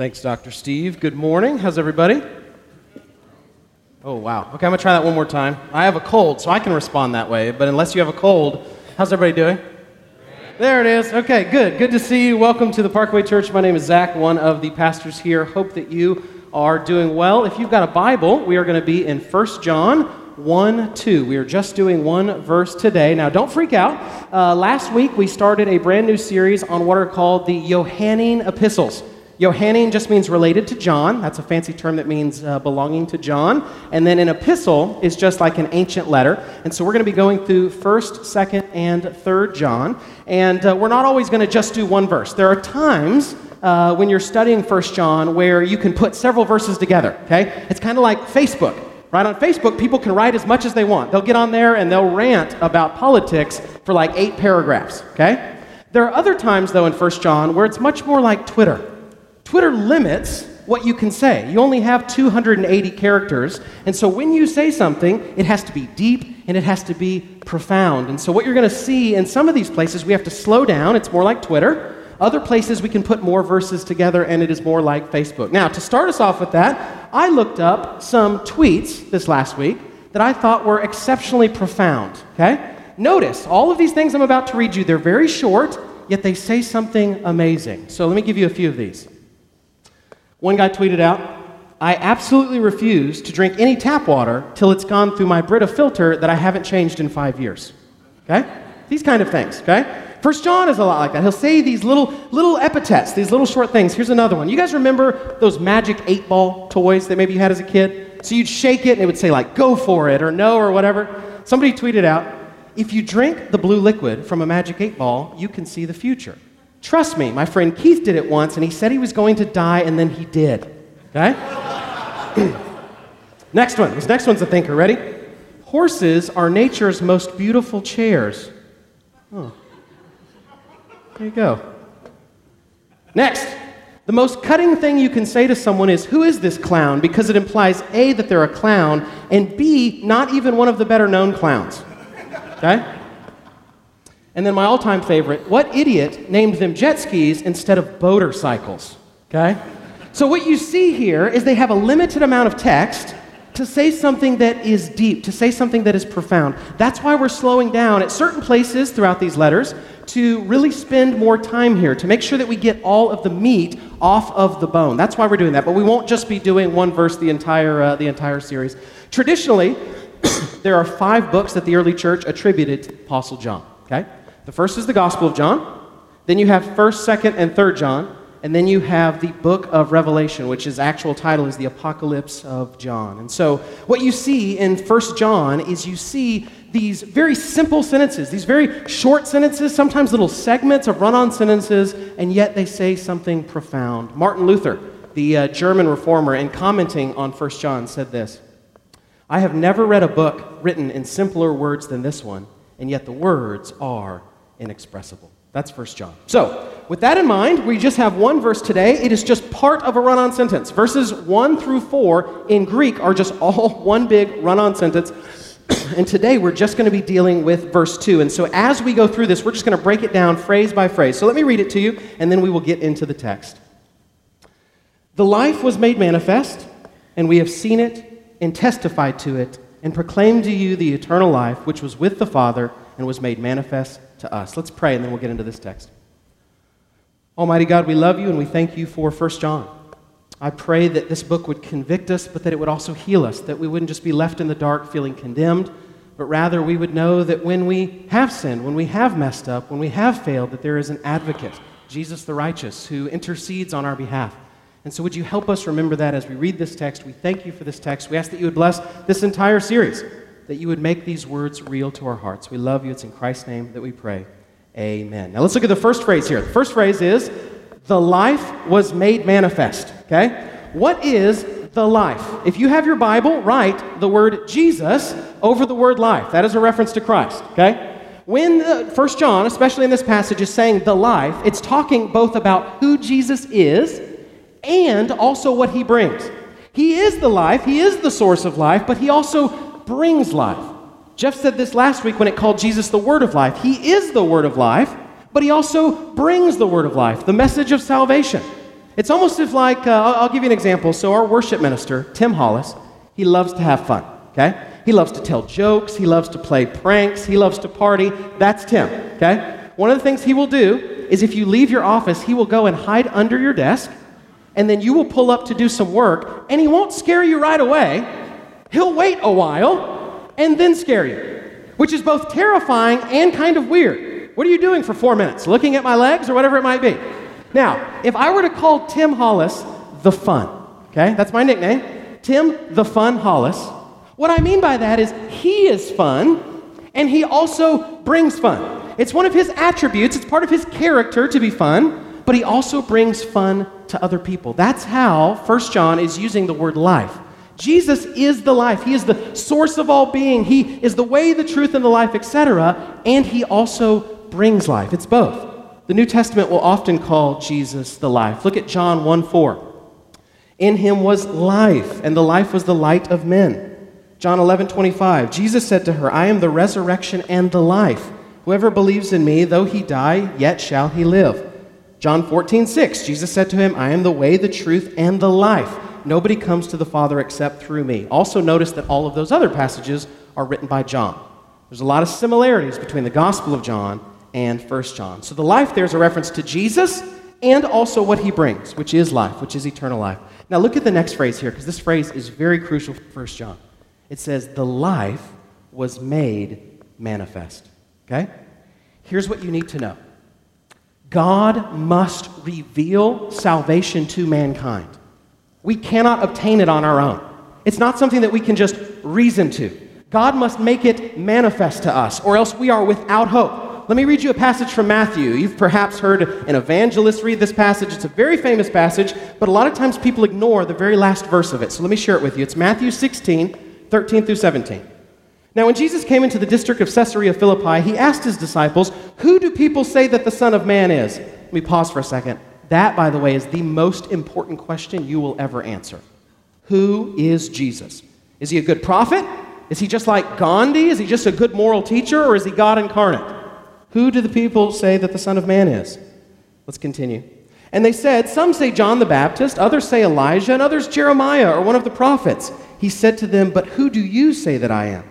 Thanks, Dr. Steve. Good morning. How's everybody? Oh, wow. Okay, I'm going to try that one more time. I have a cold, so I can respond that way, but unless you have a cold, how's everybody doing? There it is. Okay, good. Good to see you. Welcome to the Parkway Church. My name is Zach, one of the pastors here. Hope that you are doing well. If you've got a Bible, we are going to be in 1 John 1 2. We are just doing one verse today. Now, don't freak out. Uh, last week, we started a brand new series on what are called the Johannine epistles. Johannine just means related to John. That's a fancy term that means uh, belonging to John. And then an epistle is just like an ancient letter. And so we're going to be going through 1st, 2nd, and 3rd John. And uh, we're not always going to just do one verse. There are times uh, when you're studying 1st John where you can put several verses together, okay? It's kind of like Facebook. Right on Facebook, people can write as much as they want. They'll get on there and they'll rant about politics for like eight paragraphs, okay? There are other times, though, in 1 John where it's much more like Twitter. Twitter limits what you can say. You only have 280 characters, and so when you say something, it has to be deep and it has to be profound. And so, what you're going to see in some of these places, we have to slow down. It's more like Twitter. Other places, we can put more verses together, and it is more like Facebook. Now, to start us off with that, I looked up some tweets this last week that I thought were exceptionally profound. Okay? Notice all of these things I'm about to read you, they're very short, yet they say something amazing. So, let me give you a few of these. One guy tweeted out, I absolutely refuse to drink any tap water till it's gone through my Brita filter that I haven't changed in five years. Okay? These kind of things, okay? First John is a lot like that. He'll say these little little epithets, these little short things. Here's another one. You guys remember those magic eight ball toys that maybe you had as a kid? So you'd shake it and it would say like go for it or no or whatever. Somebody tweeted out, if you drink the blue liquid from a magic eight ball, you can see the future. Trust me, my friend Keith did it once, and he said he was going to die, and then he did. Okay? next one. This next one's a thinker. Ready? Horses are nature's most beautiful chairs. Oh. There you go. Next. The most cutting thing you can say to someone is, Who is this clown? Because it implies A, that they're a clown, and B, not even one of the better known clowns. Okay? And then my all time favorite what idiot named them jet skis instead of motorcycles? Okay? So what you see here is they have a limited amount of text to say something that is deep, to say something that is profound. That's why we're slowing down at certain places throughout these letters to really spend more time here, to make sure that we get all of the meat off of the bone. That's why we're doing that. But we won't just be doing one verse the entire, uh, the entire series. Traditionally, there are five books that the early church attributed to Apostle John. Okay? The first is the Gospel of John. Then you have 1st, 2nd, and 3rd John. And then you have the book of Revelation, which is actual title is the Apocalypse of John. And so what you see in 1st John is you see these very simple sentences, these very short sentences, sometimes little segments of run-on sentences, and yet they say something profound. Martin Luther, the uh, German reformer, in commenting on 1st John, said this I have never read a book written in simpler words than this one, and yet the words are inexpressible. That's First John. So, with that in mind, we just have one verse today. It is just part of a run on sentence. Verses 1 through 4 in Greek are just all one big run on sentence. and today we're just going to be dealing with verse 2. And so, as we go through this, we're just going to break it down phrase by phrase. So, let me read it to you, and then we will get into the text. The life was made manifest, and we have seen it and testified to it, and proclaimed to you the eternal life which was with the Father and was made manifest to us. Let's pray and then we'll get into this text. Almighty God, we love you and we thank you for 1 John. I pray that this book would convict us, but that it would also heal us, that we wouldn't just be left in the dark feeling condemned, but rather we would know that when we have sinned, when we have messed up, when we have failed, that there is an advocate, Jesus the righteous, who intercedes on our behalf. And so, would you help us remember that as we read this text? We thank you for this text. We ask that you would bless this entire series that you would make these words real to our hearts. We love you. It's in Christ's name that we pray. Amen. Now let's look at the first phrase here. The first phrase is, the life was made manifest. Okay? What is the life? If you have your Bible, write the word Jesus over the word life. That is a reference to Christ. Okay? When First John, especially in this passage, is saying the life, it's talking both about who Jesus is and also what he brings. He is the life, he is the source of life, but he also brings life. Jeff said this last week when it called Jesus the Word of Life. He is the Word of Life, but He also brings the Word of Life, the message of salvation. It's almost as like, uh, I'll, I'll give you an example. So, our worship minister, Tim Hollis, he loves to have fun, okay? He loves to tell jokes, he loves to play pranks, he loves to party. That's Tim, okay? One of the things he will do is if you leave your office, he will go and hide under your desk, and then you will pull up to do some work, and he won't scare you right away. He'll wait a while and then scare you, which is both terrifying and kind of weird. What are you doing for four minutes? Looking at my legs or whatever it might be? Now, if I were to call Tim Hollis the fun, okay, that's my nickname, Tim the Fun Hollis, what I mean by that is he is fun and he also brings fun. It's one of his attributes, it's part of his character to be fun, but he also brings fun to other people. That's how First John is using the word life. Jesus is the life. He is the source of all being. He is the way, the truth, and the life, etc. And he also brings life. It's both. The New Testament will often call Jesus the life. Look at John 1 4. In him was life, and the life was the light of men. John 11 25. Jesus said to her, I am the resurrection and the life. Whoever believes in me, though he die, yet shall he live. John 14 6. Jesus said to him, I am the way, the truth, and the life. Nobody comes to the Father except through me. Also, notice that all of those other passages are written by John. There's a lot of similarities between the Gospel of John and 1 John. So the life there is a reference to Jesus and also what he brings, which is life, which is eternal life. Now look at the next phrase here, because this phrase is very crucial for 1 John. It says, The life was made manifest. Okay? Here's what you need to know God must reveal salvation to mankind. We cannot obtain it on our own. It's not something that we can just reason to. God must make it manifest to us, or else we are without hope. Let me read you a passage from Matthew. You've perhaps heard an evangelist read this passage. It's a very famous passage, but a lot of times people ignore the very last verse of it. So let me share it with you. It's Matthew 16, 13 through 17. Now, when Jesus came into the district of Caesarea Philippi, he asked his disciples, Who do people say that the Son of Man is? Let me pause for a second. That, by the way, is the most important question you will ever answer. Who is Jesus? Is he a good prophet? Is he just like Gandhi? Is he just a good moral teacher? Or is he God incarnate? Who do the people say that the Son of Man is? Let's continue. And they said, Some say John the Baptist, others say Elijah, and others Jeremiah or one of the prophets. He said to them, But who do you say that I am?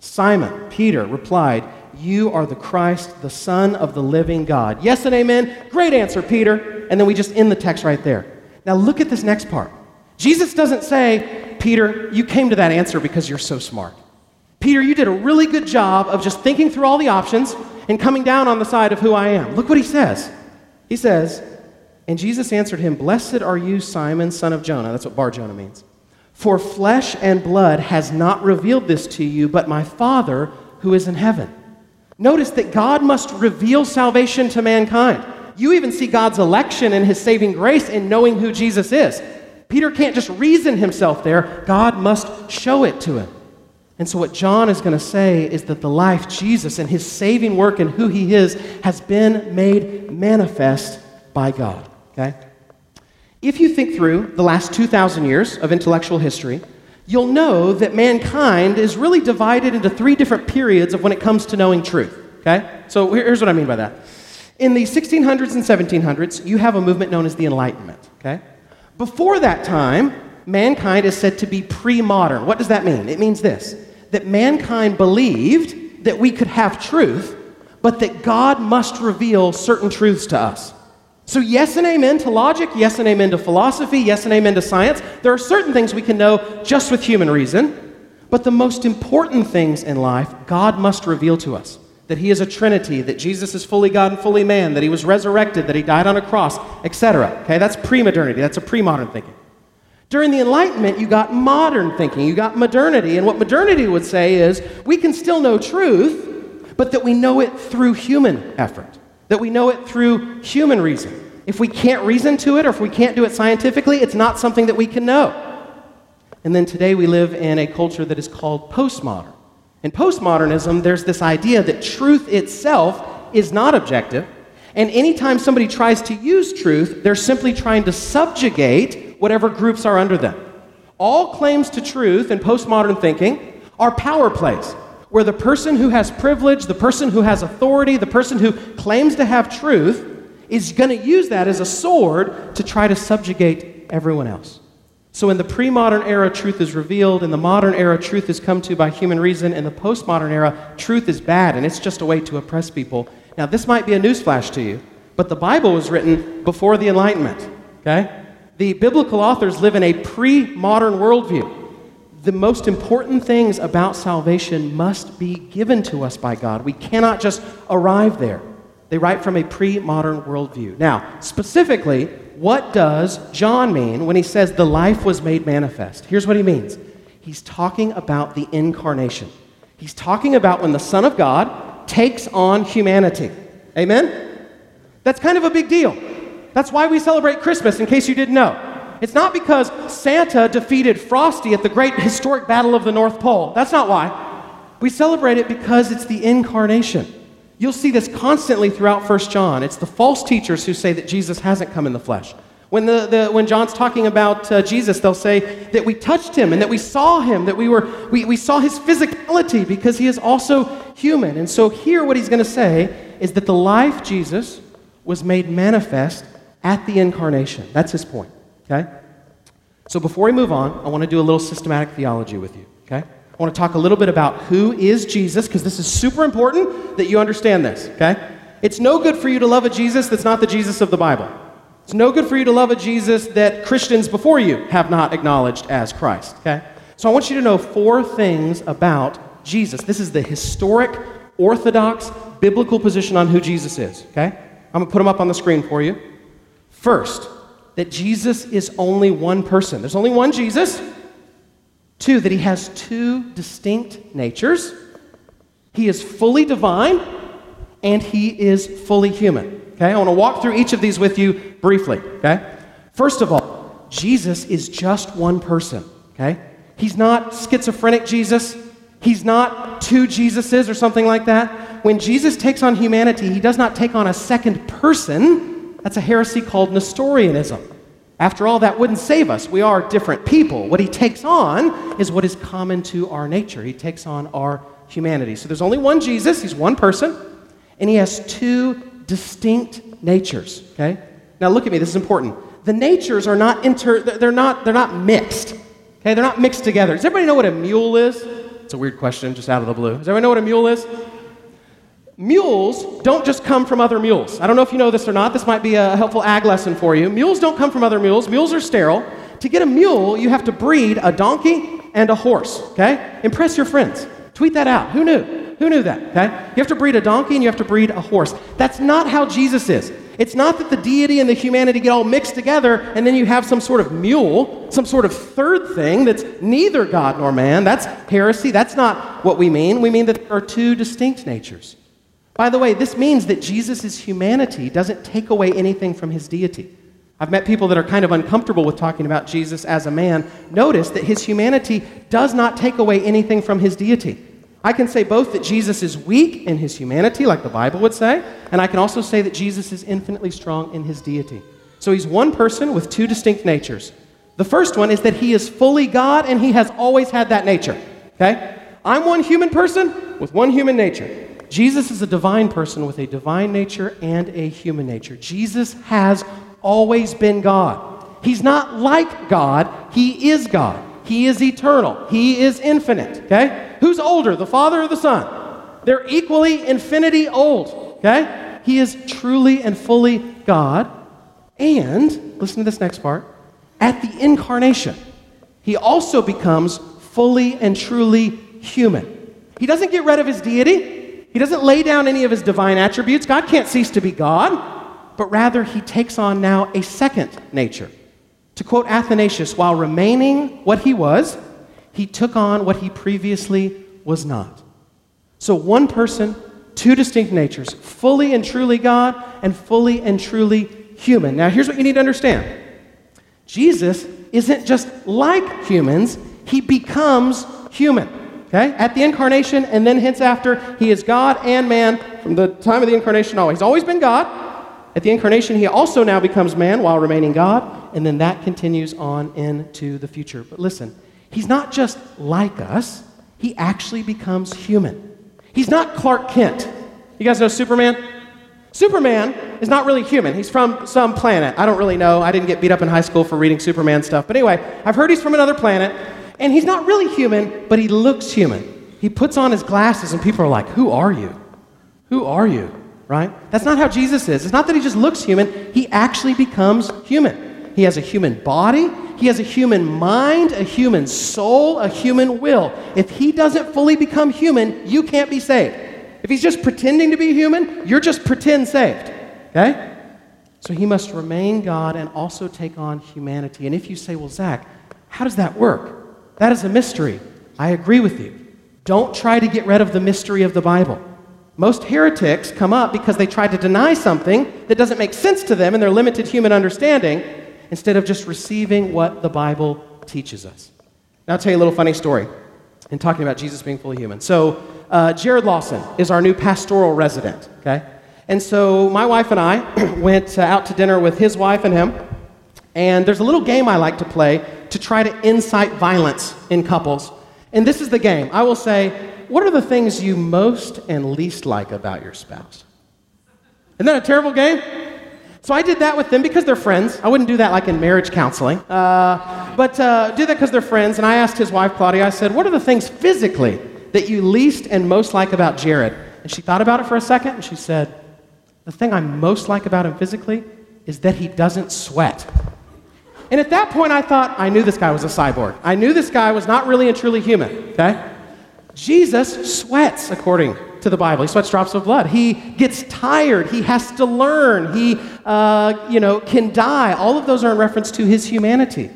Simon, Peter, replied, You are the Christ, the Son of the living God. Yes and amen. Great answer, Peter. And then we just end the text right there. Now look at this next part. Jesus doesn't say, Peter, you came to that answer because you're so smart. Peter, you did a really good job of just thinking through all the options and coming down on the side of who I am. Look what he says. He says, And Jesus answered him, Blessed are you, Simon, son of Jonah. That's what Bar Jonah means. For flesh and blood has not revealed this to you, but my Father who is in heaven. Notice that God must reveal salvation to mankind. You even see God's election and his saving grace in knowing who Jesus is. Peter can't just reason himself there, God must show it to him. And so, what John is going to say is that the life, Jesus, and his saving work and who he is, has been made manifest by God. Okay? If you think through the last 2,000 years of intellectual history, you'll know that mankind is really divided into three different periods of when it comes to knowing truth. Okay? So, here's what I mean by that. In the 1600s and 1700s, you have a movement known as the Enlightenment. Okay? Before that time, mankind is said to be pre modern. What does that mean? It means this that mankind believed that we could have truth, but that God must reveal certain truths to us. So, yes and amen to logic, yes and amen to philosophy, yes and amen to science. There are certain things we can know just with human reason, but the most important things in life, God must reveal to us. That He is a Trinity, that Jesus is fully God and fully man, that He was resurrected, that He died on a cross, etc. Okay, that's pre modernity, that's a pre modern thinking. During the Enlightenment, you got modern thinking, you got modernity, and what modernity would say is we can still know truth, but that we know it through human effort, that we know it through human reason. If we can't reason to it or if we can't do it scientifically, it's not something that we can know. And then today we live in a culture that is called postmodern. In postmodernism, there's this idea that truth itself is not objective, and anytime somebody tries to use truth, they're simply trying to subjugate whatever groups are under them. All claims to truth in postmodern thinking are power plays, where the person who has privilege, the person who has authority, the person who claims to have truth is going to use that as a sword to try to subjugate everyone else. So, in the pre modern era, truth is revealed. In the modern era, truth is come to by human reason. In the postmodern era, truth is bad, and it's just a way to oppress people. Now, this might be a newsflash to you, but the Bible was written before the Enlightenment, okay? The biblical authors live in a pre modern worldview. The most important things about salvation must be given to us by God. We cannot just arrive there. They write from a pre modern worldview. Now, specifically, what does John mean when he says the life was made manifest? Here's what he means he's talking about the incarnation. He's talking about when the Son of God takes on humanity. Amen? That's kind of a big deal. That's why we celebrate Christmas, in case you didn't know. It's not because Santa defeated Frosty at the great historic battle of the North Pole. That's not why. We celebrate it because it's the incarnation. You'll see this constantly throughout 1 John. It's the false teachers who say that Jesus hasn't come in the flesh. When, the, the, when John's talking about uh, Jesus, they'll say that we touched him and that we saw him, that we, were, we, we saw his physicality because he is also human. And so here, what he's going to say is that the life, Jesus, was made manifest at the incarnation. That's his point, okay? So before we move on, I want to do a little systematic theology with you, okay? I want to talk a little bit about who is Jesus, because this is super important that you understand this, okay? It's no good for you to love a Jesus that's not the Jesus of the Bible. It's no good for you to love a Jesus that Christians before you have not acknowledged as Christ, okay? So I want you to know four things about Jesus. This is the historic, orthodox, biblical position on who Jesus is, okay? I'm going to put them up on the screen for you. First, that Jesus is only one person. There's only one Jesus. Two, that he has two distinct natures. He is fully divine and he is fully human. Okay, I want to walk through each of these with you briefly. Okay, first of all, Jesus is just one person. Okay, he's not schizophrenic Jesus, he's not two Jesuses or something like that. When Jesus takes on humanity, he does not take on a second person. That's a heresy called Nestorianism. After all, that wouldn't save us. We are different people. What he takes on is what is common to our nature. He takes on our humanity. So there's only one Jesus, he's one person, and he has two distinct natures, okay? Now look at me, this is important. The natures are not inter they're not they're not mixed. Okay? They're not mixed together. Does everybody know what a mule is? It's a weird question just out of the blue. Does everybody know what a mule is? Mules don't just come from other mules. I don't know if you know this or not. This might be a helpful ag lesson for you. Mules don't come from other mules. Mules are sterile. To get a mule, you have to breed a donkey and a horse, okay? Impress your friends. Tweet that out. Who knew? Who knew that, okay? You have to breed a donkey and you have to breed a horse. That's not how Jesus is. It's not that the deity and the humanity get all mixed together and then you have some sort of mule, some sort of third thing that's neither God nor man. That's heresy. That's not what we mean. We mean that there are two distinct natures. By the way, this means that Jesus' humanity doesn't take away anything from his deity. I've met people that are kind of uncomfortable with talking about Jesus as a man. Notice that his humanity does not take away anything from his deity. I can say both that Jesus is weak in his humanity, like the Bible would say, and I can also say that Jesus is infinitely strong in his deity. So he's one person with two distinct natures. The first one is that he is fully God and he has always had that nature. Okay? I'm one human person with one human nature. Jesus is a divine person with a divine nature and a human nature. Jesus has always been God. He's not like God, He is God. He is eternal, He is infinite. Okay? Who's older, the Father or the Son? They're equally infinity old. Okay? He is truly and fully God. And, listen to this next part, at the incarnation, He also becomes fully and truly human. He doesn't get rid of His deity. He doesn't lay down any of his divine attributes. God can't cease to be God, but rather he takes on now a second nature. To quote Athanasius, while remaining what he was, he took on what he previously was not. So, one person, two distinct natures, fully and truly God and fully and truly human. Now, here's what you need to understand Jesus isn't just like humans, he becomes human. Okay? At the incarnation and then hence after, he is God and man from the time of the incarnation always. He's always been God. At the incarnation, he also now becomes man while remaining God, and then that continues on into the future. But listen, he's not just like us, he actually becomes human. He's not Clark Kent. You guys know Superman? Superman is not really human. He's from some planet. I don't really know. I didn't get beat up in high school for reading Superman stuff. But anyway, I've heard he's from another planet, and he's not really human, but he looks human. He puts on his glasses, and people are like, Who are you? Who are you? Right? That's not how Jesus is. It's not that he just looks human, he actually becomes human. He has a human body, he has a human mind, a human soul, a human will. If he doesn't fully become human, you can't be saved. If he's just pretending to be human, you're just pretend saved. Okay? So he must remain God and also take on humanity. And if you say, well, Zach, how does that work? That is a mystery. I agree with you. Don't try to get rid of the mystery of the Bible. Most heretics come up because they try to deny something that doesn't make sense to them in their limited human understanding instead of just receiving what the Bible teaches us. Now, I'll tell you a little funny story in talking about Jesus being fully human. So, uh, Jared Lawson is our new pastoral resident, okay? And so, my wife and I went uh, out to dinner with his wife and him. And there's a little game I like to play to try to incite violence in couples. And this is the game. I will say, What are the things you most and least like about your spouse? Isn't that a terrible game? So I did that with them because they're friends. I wouldn't do that like in marriage counseling. Uh, but uh, do that because they're friends. And I asked his wife, Claudia, I said, What are the things physically that you least and most like about Jared? And she thought about it for a second and she said, The thing I most like about him physically is that he doesn't sweat. And at that point, I thought, I knew this guy was a cyborg. I knew this guy was not really and truly human, okay? Jesus sweats, according to the Bible. He sweats drops of blood. He gets tired. He has to learn. He, uh, you know, can die. All of those are in reference to his humanity.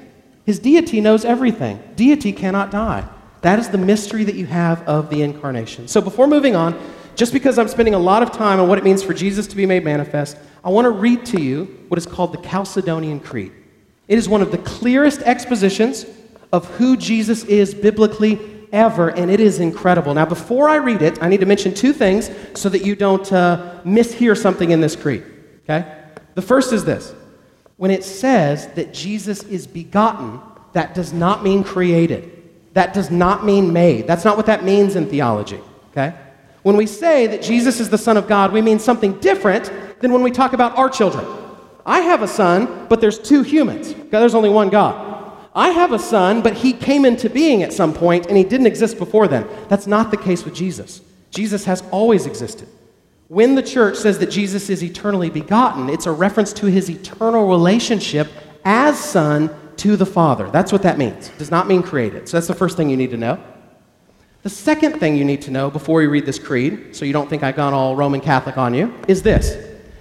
His deity knows everything. Deity cannot die. That is the mystery that you have of the incarnation. So before moving on, just because I'm spending a lot of time on what it means for Jesus to be made manifest, I want to read to you what is called the Chalcedonian Creed. It is one of the clearest expositions of who Jesus is biblically ever, and it is incredible. Now, before I read it, I need to mention two things so that you don't uh, mishear something in this creed. Okay? The first is this when it says that Jesus is begotten, that does not mean created. That does not mean made. That's not what that means in theology. Okay? When we say that Jesus is the Son of God, we mean something different than when we talk about our children. I have a son, but there's two humans. There's only one God. I have a son, but he came into being at some point and he didn't exist before then. That's not the case with Jesus. Jesus has always existed. When the church says that Jesus is eternally begotten, it's a reference to his eternal relationship as son to the Father. That's what that means. It does not mean created. So that's the first thing you need to know. The second thing you need to know before you read this creed, so you don't think I've gone all Roman Catholic on you, is this.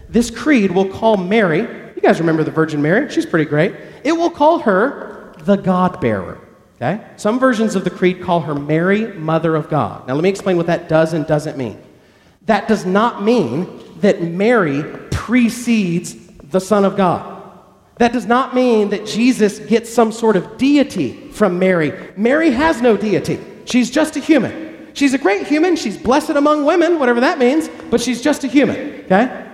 This creed will call Mary, you guys remember the Virgin Mary? She's pretty great. It will call her the God bearer. Okay? Some versions of the creed call her Mary, Mother of God. Now, let me explain what that does and doesn't mean. That does not mean that Mary precedes the Son of God. That does not mean that Jesus gets some sort of deity from Mary. Mary has no deity, she's just a human. She's a great human. She's blessed among women, whatever that means, but she's just a human. Okay?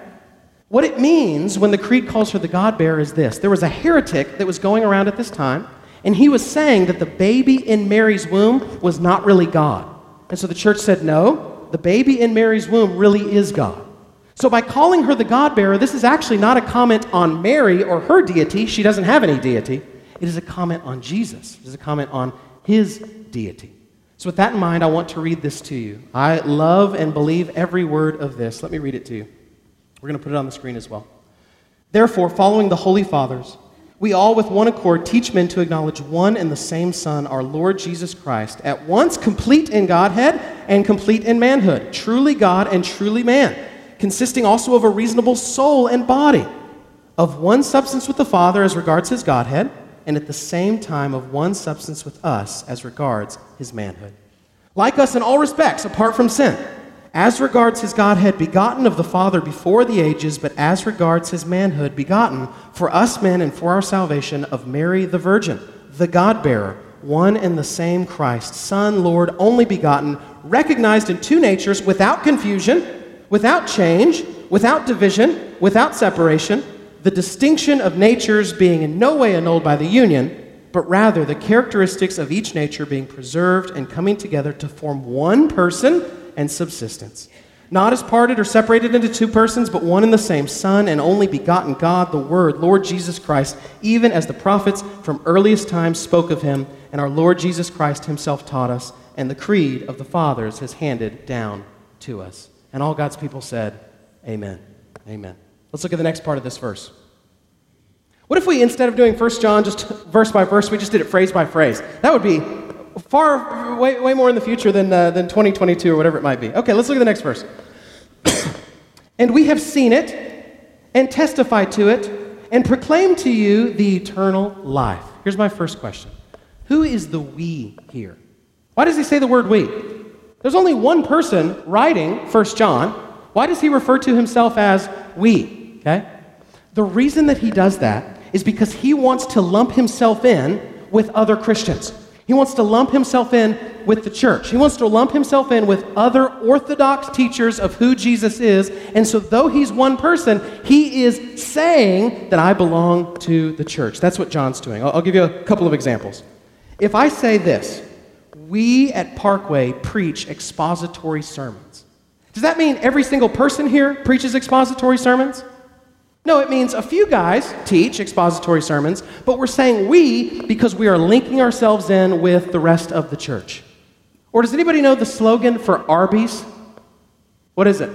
What it means when the creed calls her the God bearer is this there was a heretic that was going around at this time and he was saying that the baby in Mary's womb was not really God. And so the church said, no, the baby in Mary's womb really is God. So by calling her the God bearer, this is actually not a comment on Mary or her deity. She doesn't have any deity. It is a comment on Jesus, it is a comment on his deity. So, with that in mind, I want to read this to you. I love and believe every word of this. Let me read it to you. We're going to put it on the screen as well. Therefore, following the Holy Fathers, we all with one accord teach men to acknowledge one and the same Son, our Lord Jesus Christ, at once complete in Godhead and complete in manhood, truly God and truly man, consisting also of a reasonable soul and body, of one substance with the Father as regards his Godhead, and at the same time of one substance with us as regards his manhood. Like us in all respects, apart from sin as regards his Godhead, begotten of the Father before the ages, but as regards his manhood, begotten for us men and for our salvation of Mary the Virgin, the God bearer, one and the same Christ, Son, Lord, only begotten, recognized in two natures without confusion, without change, without division, without separation, the distinction of natures being in no way annulled by the union, but rather the characteristics of each nature being preserved and coming together to form one person and subsistence. not as parted or separated into two persons, but one and the same, Son and only begotten God, the Word, Lord Jesus Christ, even as the prophets from earliest times spoke of him, and our Lord Jesus Christ himself taught us, and the creed of the fathers has handed down to us. And all God's people said, Amen. Amen. Let's look at the next part of this verse. What if we, instead of doing 1 John just verse by verse, we just did it phrase by phrase? That would be far, way, way more in the future than, uh, than 2022 or whatever it might be. Okay, let's look at the next verse. and we have seen it and testified to it and proclaimed to you the eternal life. Here's my first question Who is the we here? Why does he say the word we? There's only one person writing 1 John. Why does he refer to himself as we? Okay? The reason that he does that is because he wants to lump himself in with other Christians. He wants to lump himself in with the church. He wants to lump himself in with other orthodox teachers of who Jesus is. And so, though he's one person, he is saying that I belong to the church. That's what John's doing. I'll, I'll give you a couple of examples. If I say this, we at Parkway preach expository sermons. Does that mean every single person here preaches expository sermons? No, it means a few guys teach expository sermons, but we're saying we because we are linking ourselves in with the rest of the church. Or does anybody know the slogan for Arby's? What is it?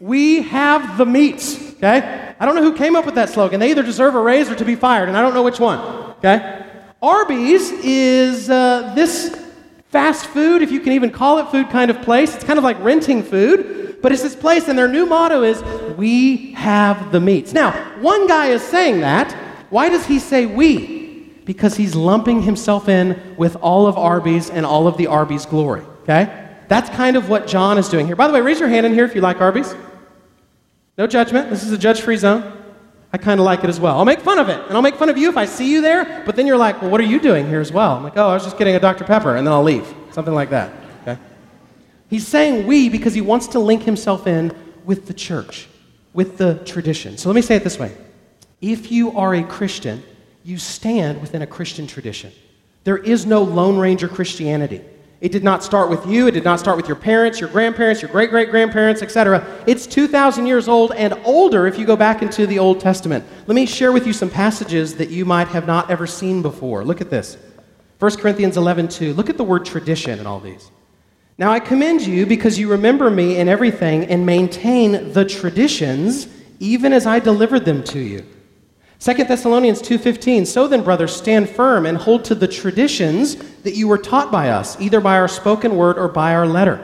We have the meats, okay? I don't know who came up with that slogan. They either deserve a raise or to be fired, and I don't know which one, okay? Arby's is uh, this fast food, if you can even call it food kind of place. It's kind of like renting food but it's this place, and their new motto is, We have the meats. Now, one guy is saying that. Why does he say we? Because he's lumping himself in with all of Arby's and all of the Arby's glory, okay? That's kind of what John is doing here. By the way, raise your hand in here if you like Arby's. No judgment. This is a judge free zone. I kind of like it as well. I'll make fun of it, and I'll make fun of you if I see you there, but then you're like, well, what are you doing here as well? I'm like, oh, I was just getting a Dr. Pepper, and then I'll leave. Something like that. He's saying we because he wants to link himself in with the church, with the tradition. So let me say it this way If you are a Christian, you stand within a Christian tradition. There is no Lone Ranger Christianity. It did not start with you. It did not start with your parents, your grandparents, your great great grandparents, etc. It's 2,000 years old and older if you go back into the Old Testament. Let me share with you some passages that you might have not ever seen before. Look at this 1 Corinthians 11 2. Look at the word tradition in all these. Now I commend you because you remember me in everything and maintain the traditions even as I delivered them to you. 2 Thessalonians 2:15 So then brothers stand firm and hold to the traditions that you were taught by us either by our spoken word or by our letter.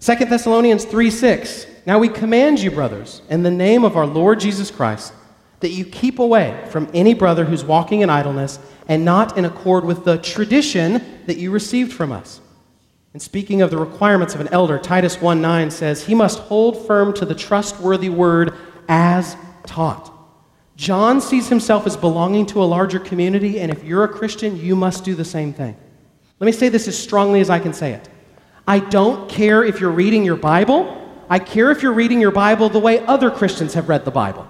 2 Thessalonians 3:6 Now we command you brothers in the name of our Lord Jesus Christ that you keep away from any brother who's walking in idleness and not in accord with the tradition that you received from us. And speaking of the requirements of an elder, Titus 1 9 says, He must hold firm to the trustworthy word as taught. John sees himself as belonging to a larger community, and if you're a Christian, you must do the same thing. Let me say this as strongly as I can say it. I don't care if you're reading your Bible. I care if you're reading your Bible the way other Christians have read the Bible.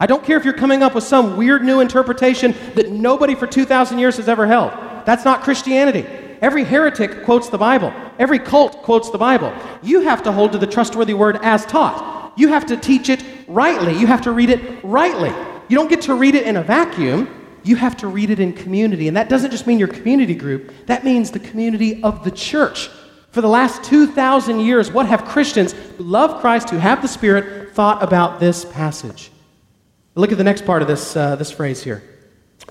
I don't care if you're coming up with some weird new interpretation that nobody for 2,000 years has ever held. That's not Christianity. Every heretic quotes the Bible, every cult quotes the Bible. You have to hold to the trustworthy word as taught. You have to teach it rightly, you have to read it rightly. You don't get to read it in a vacuum. You have to read it in community. And that doesn't just mean your community group, that means the community of the church. For the last 2,000 years, what have Christians who love Christ, who have the Spirit, thought about this passage? Look at the next part of this, uh, this phrase here.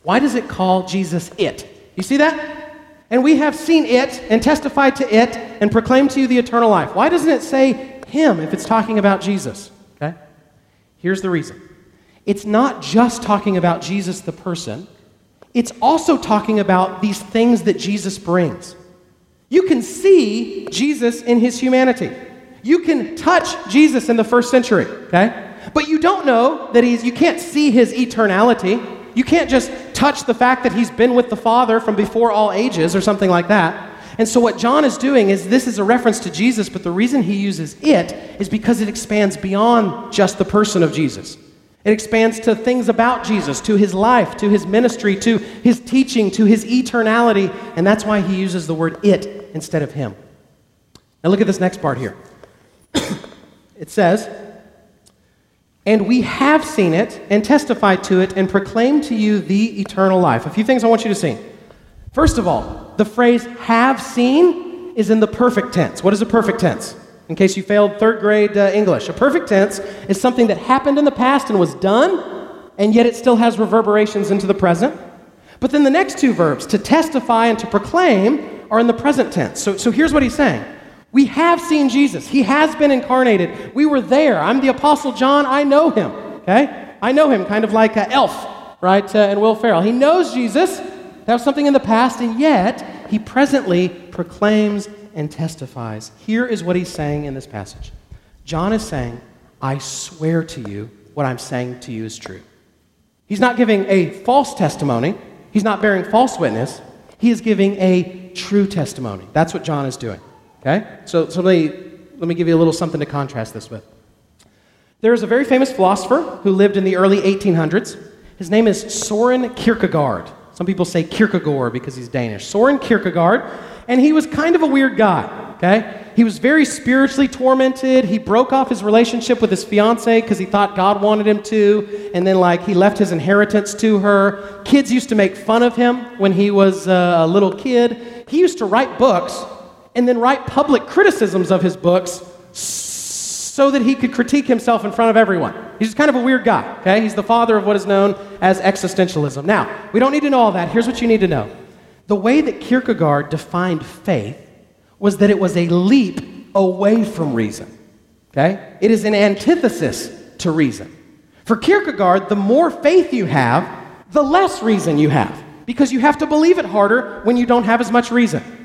Why does it call Jesus it? You see that? And we have seen it and testified to it and proclaimed to you the eternal life. Why doesn't it say him if it's talking about Jesus? Okay? Here's the reason it's not just talking about Jesus the person, it's also talking about these things that Jesus brings. You can see Jesus in his humanity. You can touch Jesus in the first century, okay? But you don't know that he's, you can't see his eternality. You can't just touch the fact that he's been with the Father from before all ages or something like that. And so, what John is doing is this is a reference to Jesus, but the reason he uses it is because it expands beyond just the person of Jesus. It expands to things about Jesus, to his life, to his ministry, to his teaching, to his eternality, and that's why he uses the word it instead of him. Now, look at this next part here. it says, And we have seen it and testified to it and proclaimed to you the eternal life. A few things I want you to see. First of all, the phrase have seen is in the perfect tense. What is a perfect tense? In case you failed third grade uh, English, a perfect tense is something that happened in the past and was done, and yet it still has reverberations into the present. But then the next two verbs, to testify and to proclaim, are in the present tense. So, so here's what he's saying We have seen Jesus, he has been incarnated. We were there. I'm the Apostle John, I know him. Okay? I know him, kind of like uh, Elf, right? Uh, and Will Ferrell. He knows Jesus. That was something in the past, and yet he presently proclaims and testifies. Here is what he's saying in this passage John is saying, I swear to you, what I'm saying to you is true. He's not giving a false testimony, he's not bearing false witness. He is giving a true testimony. That's what John is doing. Okay? So, so let, me, let me give you a little something to contrast this with. There is a very famous philosopher who lived in the early 1800s. His name is Soren Kierkegaard. Some people say Kierkegaard because he's Danish. Soren Kierkegaard and he was kind of a weird guy, okay? He was very spiritually tormented. He broke off his relationship with his fiancee because he thought God wanted him to, and then, like, he left his inheritance to her. Kids used to make fun of him when he was uh, a little kid. He used to write books and then write public criticisms of his books so that he could critique himself in front of everyone. He's just kind of a weird guy, okay? He's the father of what is known as existentialism. Now, we don't need to know all that. Here's what you need to know the way that Kierkegaard defined faith was that it was a leap away from reason. Okay? It is an antithesis to reason. For Kierkegaard, the more faith you have, the less reason you have, because you have to believe it harder when you don't have as much reason.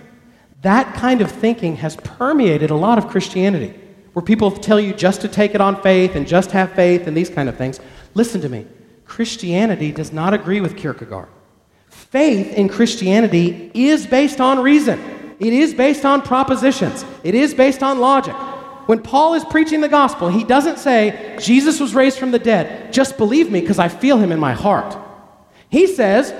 That kind of thinking has permeated a lot of Christianity, where people tell you just to take it on faith and just have faith and these kind of things. Listen to me. Christianity does not agree with Kierkegaard. Faith in Christianity is based on reason, it is based on propositions, it is based on logic. When Paul is preaching the gospel, he doesn't say, Jesus was raised from the dead. Just believe me because I feel him in my heart. He says,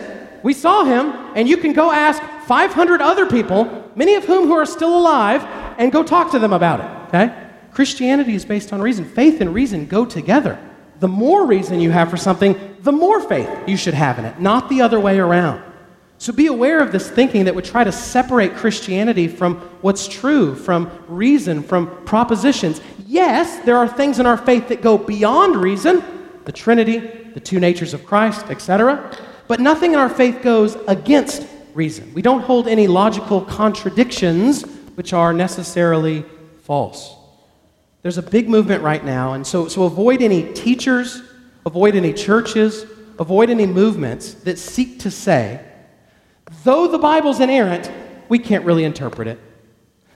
We saw him, and you can go ask 500 other people, many of whom who are still alive, and go talk to them about it. Okay? Christianity is based on reason. Faith and reason go together the more reason you have for something, the more faith you should have in it, not the other way around. So be aware of this thinking that would try to separate Christianity from what's true, from reason, from propositions. Yes, there are things in our faith that go beyond reason, the Trinity, the two natures of Christ, etc. But nothing in our faith goes against reason. We don't hold any logical contradictions which are necessarily false. There's a big movement right now, and so, so avoid any teachers, avoid any churches, avoid any movements that seek to say, though the Bible's inerrant, we can't really interpret it.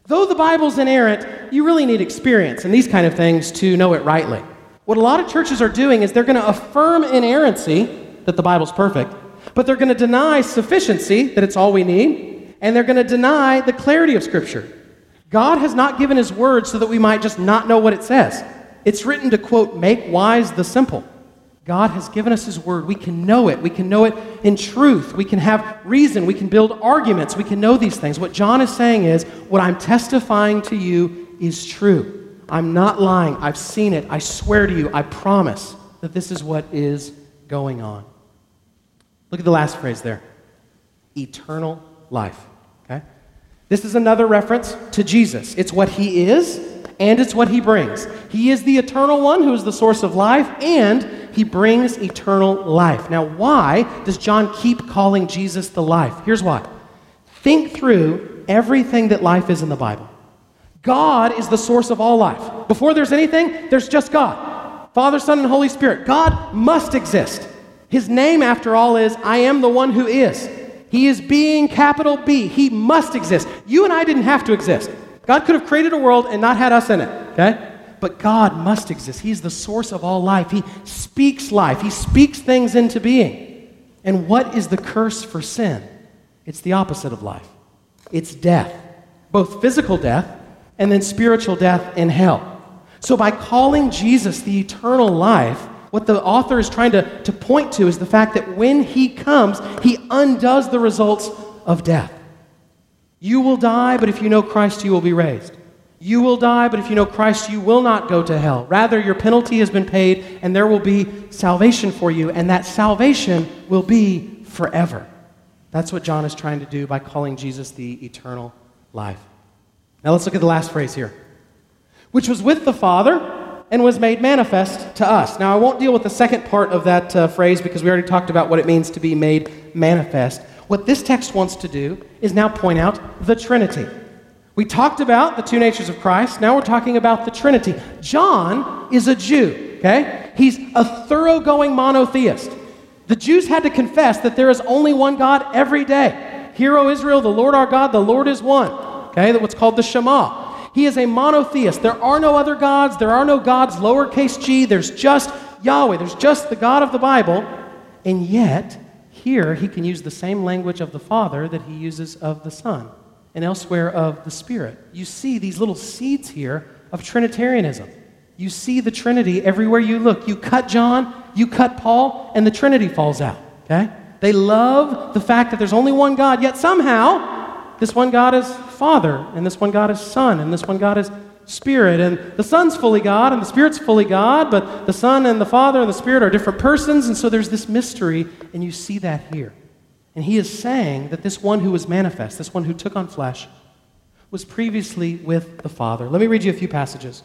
Though the Bible's inerrant, you really need experience and these kind of things to know it rightly. What a lot of churches are doing is they're going to affirm inerrancy, that the Bible's perfect, but they're going to deny sufficiency, that it's all we need, and they're going to deny the clarity of Scripture. God has not given his word so that we might just not know what it says. It's written to, quote, make wise the simple. God has given us his word. We can know it. We can know it in truth. We can have reason. We can build arguments. We can know these things. What John is saying is, what I'm testifying to you is true. I'm not lying. I've seen it. I swear to you, I promise that this is what is going on. Look at the last phrase there eternal life. Okay? This is another reference to Jesus. It's what he is and it's what he brings. He is the eternal one who is the source of life and he brings eternal life. Now, why does John keep calling Jesus the life? Here's why. Think through everything that life is in the Bible. God is the source of all life. Before there's anything, there's just God. Father, Son, and Holy Spirit. God must exist. His name, after all, is I am the one who is. He is being capital B. He must exist. You and I didn't have to exist. God could have created a world and not had us in it, okay? But God must exist. He's the source of all life. He speaks life, He speaks things into being. And what is the curse for sin? It's the opposite of life it's death, both physical death and then spiritual death in hell. So by calling Jesus the eternal life, what the author is trying to, to point to is the fact that when he comes, he undoes the results of death. You will die, but if you know Christ, you will be raised. you will die, but if you know Christ, you will not go to hell. Rather, your penalty has been paid, and there will be salvation for you, and that salvation will be forever. That's what John is trying to do by calling Jesus the eternal life. Now let's look at the last phrase here, which was with the Father and was made manifest to us. Now, I won't deal with the second part of that uh, phrase because we already talked about what it means to be made manifest. What this text wants to do is now point out the Trinity. We talked about the two natures of Christ. Now we're talking about the Trinity. John is a Jew, okay? He's a thoroughgoing monotheist. The Jews had to confess that there is only one God every day. Hear, O Israel, the Lord our God, the Lord is one. Okay, that's what's called the Shema. He is a monotheist. There are no other gods. There are no gods, lowercase g. There's just Yahweh. There's just the God of the Bible. And yet, here he can use the same language of the Father that he uses of the Son and elsewhere of the Spirit. You see these little seeds here of Trinitarianism. You see the Trinity everywhere you look. You cut John, you cut Paul, and the Trinity falls out. Okay? They love the fact that there's only one God, yet somehow this one God is Father, and this one God is Son, and this one God is Spirit. And the Son's fully God, and the Spirit's fully God, but the Son and the Father and the Spirit are different persons, and so there's this mystery, and you see that here. And he is saying that this one who was manifest, this one who took on flesh, was previously with the Father. Let me read you a few passages.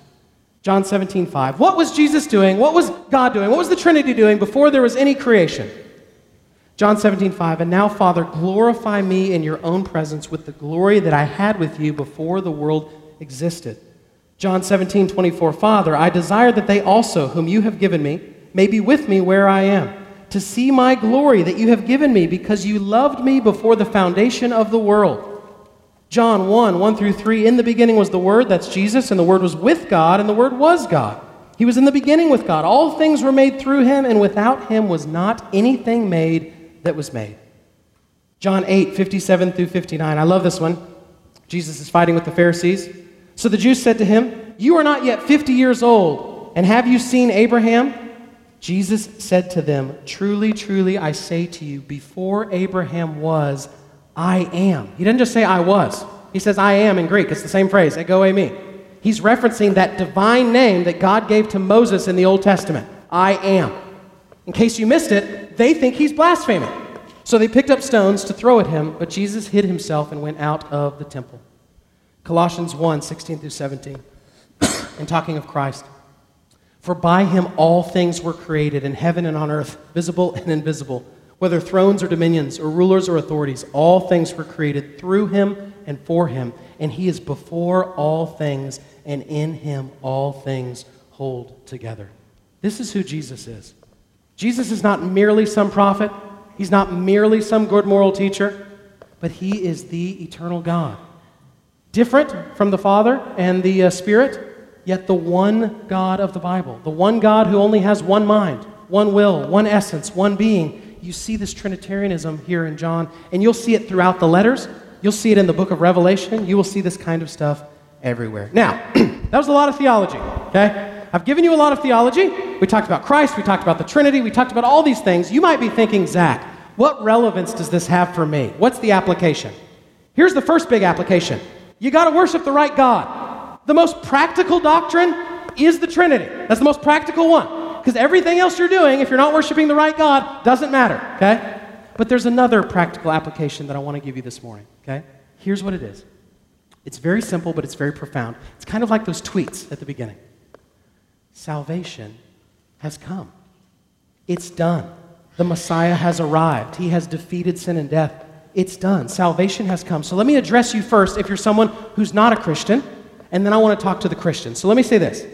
John 17, 5. What was Jesus doing? What was God doing? What was the Trinity doing before there was any creation? John 17, 5, and now, Father, glorify me in your own presence with the glory that I had with you before the world existed. John 17, 24, Father, I desire that they also, whom you have given me, may be with me where I am, to see my glory that you have given me, because you loved me before the foundation of the world. John 1, 1 through 3, in the beginning was the Word, that's Jesus, and the Word was with God, and the Word was God. He was in the beginning with God. All things were made through him, and without him was not anything made that was made. John 8, 57 through 59. I love this one. Jesus is fighting with the Pharisees. So the Jews said to him, You are not yet 50 years old, and have you seen Abraham? Jesus said to them, Truly, truly, I say to you, before Abraham was, I am. He doesn't just say I was. He says I am in Greek. It's the same phrase, ego eimi. He's referencing that divine name that God gave to Moses in the Old Testament. I am. In case you missed it, they think he's blaspheming. So they picked up stones to throw at him, but Jesus hid himself and went out of the temple. Colossians 1 16 through 17. and talking of Christ. For by him all things were created in heaven and on earth, visible and invisible, whether thrones or dominions or rulers or authorities, all things were created through him and for him, and he is before all things, and in him all things hold together. This is who Jesus is. Jesus is not merely some prophet, he's not merely some good moral teacher, but he is the eternal God. Different from the Father and the uh, Spirit, yet the one God of the Bible, the one God who only has one mind, one will, one essence, one being. You see this Trinitarianism here in John, and you'll see it throughout the letters. You'll see it in the book of Revelation. You will see this kind of stuff everywhere. Now, that was a lot of theology, okay? I've given you a lot of theology. We talked about Christ, we talked about the Trinity, we talked about all these things. You might be thinking, Zach, what relevance does this have for me? What's the application? Here's the first big application you got to worship the right God. The most practical doctrine is the Trinity. That's the most practical one. Because everything else you're doing, if you're not worshiping the right God, doesn't matter, okay? But there's another practical application that I want to give you this morning, okay? Here's what it is it's very simple, but it's very profound. It's kind of like those tweets at the beginning salvation has come. It's done. The Messiah has arrived. He has defeated sin and death. It's done. Salvation has come. So let me address you first if you're someone who's not a Christian, and then I want to talk to the Christians. So let me say this.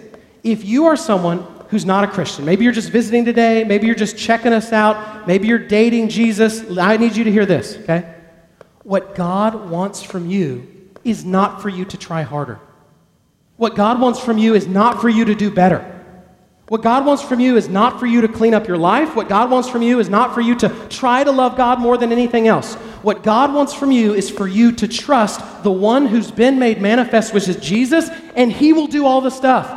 If you are someone who's not a Christian, maybe you're just visiting today, maybe you're just checking us out, maybe you're dating Jesus, I need you to hear this, okay? What God wants from you is not for you to try harder. What God wants from you is not for you to do better. What God wants from you is not for you to clean up your life. What God wants from you is not for you to try to love God more than anything else. What God wants from you is for you to trust the one who's been made manifest, which is Jesus, and He will do all the stuff.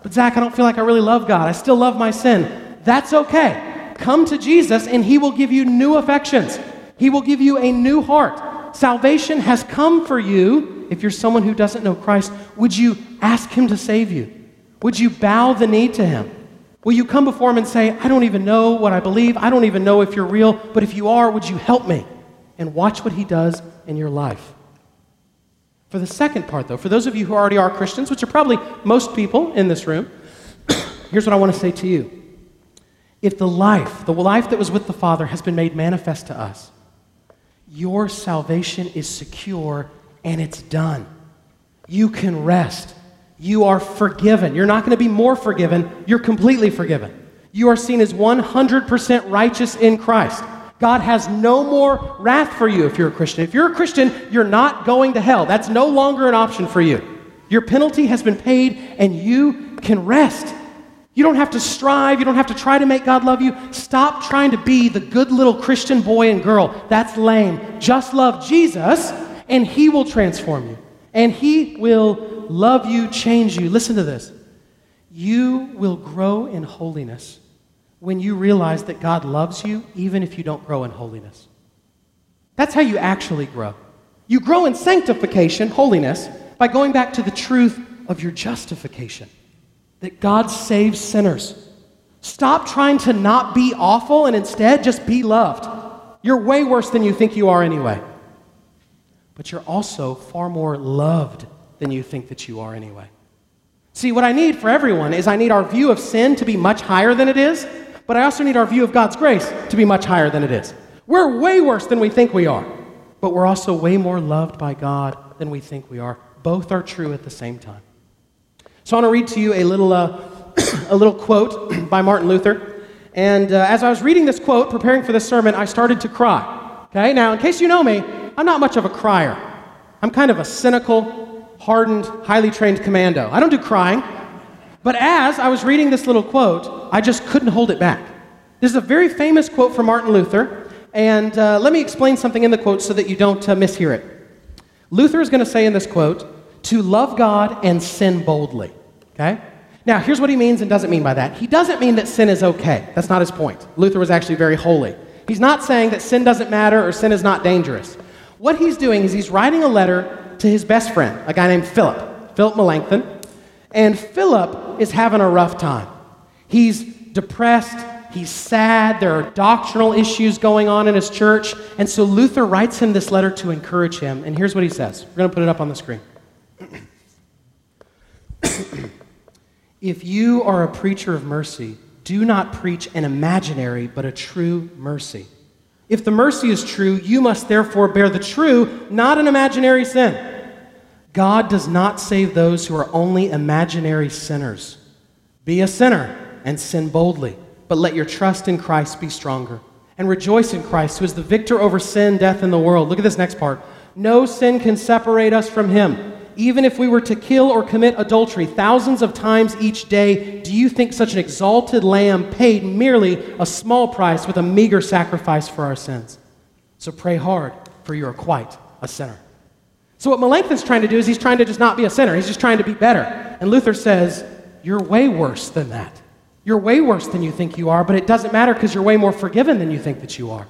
But Zach, I don't feel like I really love God. I still love my sin. That's okay. Come to Jesus, and He will give you new affections, He will give you a new heart. Salvation has come for you if you're someone who doesn't know Christ, would you ask Him to save you? Would you bow the knee to Him? Will you come before Him and say, I don't even know what I believe. I don't even know if you're real, but if you are, would you help me? And watch what He does in your life. For the second part, though, for those of you who already are Christians, which are probably most people in this room, here's what I want to say to you. If the life, the life that was with the Father, has been made manifest to us, your salvation is secure and it's done. You can rest. You are forgiven. You're not going to be more forgiven, you're completely forgiven. You are seen as 100% righteous in Christ. God has no more wrath for you if you're a Christian. If you're a Christian, you're not going to hell. That's no longer an option for you. Your penalty has been paid and you can rest. You don't have to strive. You don't have to try to make God love you. Stop trying to be the good little Christian boy and girl. That's lame. Just love Jesus and He will transform you. And He will love you, change you. Listen to this. You will grow in holiness when you realize that God loves you, even if you don't grow in holiness. That's how you actually grow. You grow in sanctification, holiness, by going back to the truth of your justification that God saves sinners. Stop trying to not be awful and instead just be loved. You're way worse than you think you are anyway. But you're also far more loved than you think that you are anyway. See, what I need for everyone is I need our view of sin to be much higher than it is, but I also need our view of God's grace to be much higher than it is. We're way worse than we think we are, but we're also way more loved by God than we think we are. Both are true at the same time. So I want to read to you a little, uh, a little quote by Martin Luther. And uh, as I was reading this quote, preparing for this sermon, I started to cry. Okay, now in case you know me, I'm not much of a crier. I'm kind of a cynical, hardened, highly trained commando. I don't do crying. But as I was reading this little quote, I just couldn't hold it back. This is a very famous quote from Martin Luther, and uh, let me explain something in the quote so that you don't uh, mishear it. Luther is going to say in this quote, to love God and sin boldly. Okay? Now, here's what he means and doesn't mean by that. He doesn't mean that sin is okay. That's not his point. Luther was actually very holy. He's not saying that sin doesn't matter or sin is not dangerous. What he's doing is he's writing a letter to his best friend, a guy named Philip, Philip Melanchthon. And Philip is having a rough time. He's depressed, he's sad, there are doctrinal issues going on in his church. And so Luther writes him this letter to encourage him. And here's what he says. We're going to put it up on the screen. if you are a preacher of mercy, do not preach an imaginary, but a true mercy. If the mercy is true, you must therefore bear the true, not an imaginary sin. God does not save those who are only imaginary sinners. Be a sinner and sin boldly, but let your trust in Christ be stronger. And rejoice in Christ, who is the victor over sin, death, and the world. Look at this next part. No sin can separate us from him even if we were to kill or commit adultery thousands of times each day, do you think such an exalted lamb paid merely a small price with a meager sacrifice for our sins? So pray hard, for you are quite a sinner. So, what Melanchthon's trying to do is he's trying to just not be a sinner, he's just trying to be better. And Luther says, You're way worse than that. You're way worse than you think you are, but it doesn't matter because you're way more forgiven than you think that you are.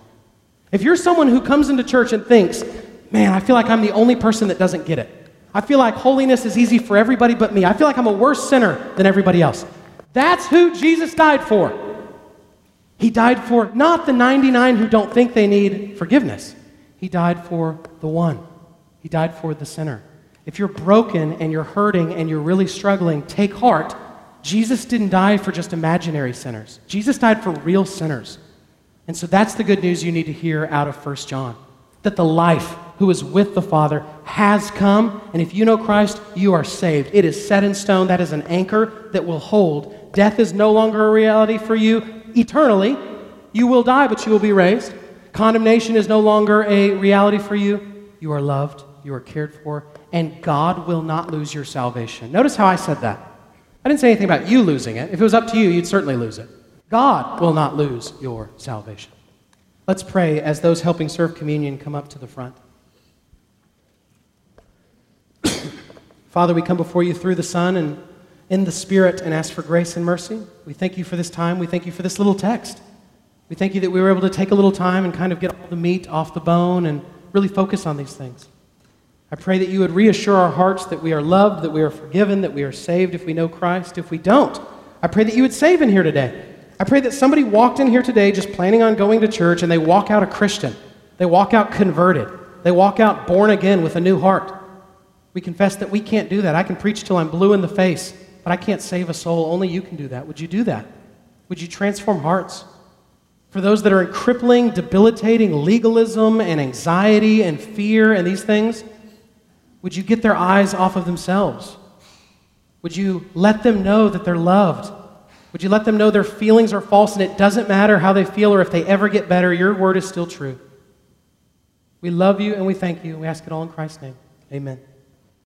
If you're someone who comes into church and thinks, Man, I feel like I'm the only person that doesn't get it. I feel like holiness is easy for everybody but me. I feel like I'm a worse sinner than everybody else. That's who Jesus died for. He died for not the 99 who don't think they need forgiveness, He died for the one. He died for the sinner. If you're broken and you're hurting and you're really struggling, take heart. Jesus didn't die for just imaginary sinners. Jesus died for real sinners. And so that's the good news you need to hear out of 1 John that the life who is with the Father has come, and if you know Christ, you are saved. It is set in stone. That is an anchor that will hold. Death is no longer a reality for you eternally. You will die, but you will be raised. Condemnation is no longer a reality for you. You are loved, you are cared for, and God will not lose your salvation. Notice how I said that. I didn't say anything about you losing it. If it was up to you, you'd certainly lose it. God will not lose your salvation. Let's pray as those helping serve communion come up to the front. Father, we come before you through the Son and in the Spirit and ask for grace and mercy. We thank you for this time. We thank you for this little text. We thank you that we were able to take a little time and kind of get all the meat off the bone and really focus on these things. I pray that you would reassure our hearts that we are loved, that we are forgiven, that we are saved if we know Christ. If we don't, I pray that you would save in here today. I pray that somebody walked in here today just planning on going to church and they walk out a Christian. They walk out converted. They walk out born again with a new heart. We confess that we can't do that. I can preach till I'm blue in the face, but I can't save a soul. Only you can do that. Would you do that? Would you transform hearts? For those that are in crippling, debilitating legalism and anxiety and fear and these things, would you get their eyes off of themselves? Would you let them know that they're loved? Would you let them know their feelings are false and it doesn't matter how they feel or if they ever get better, your word is still true? We love you and we thank you. We ask it all in Christ's name. Amen.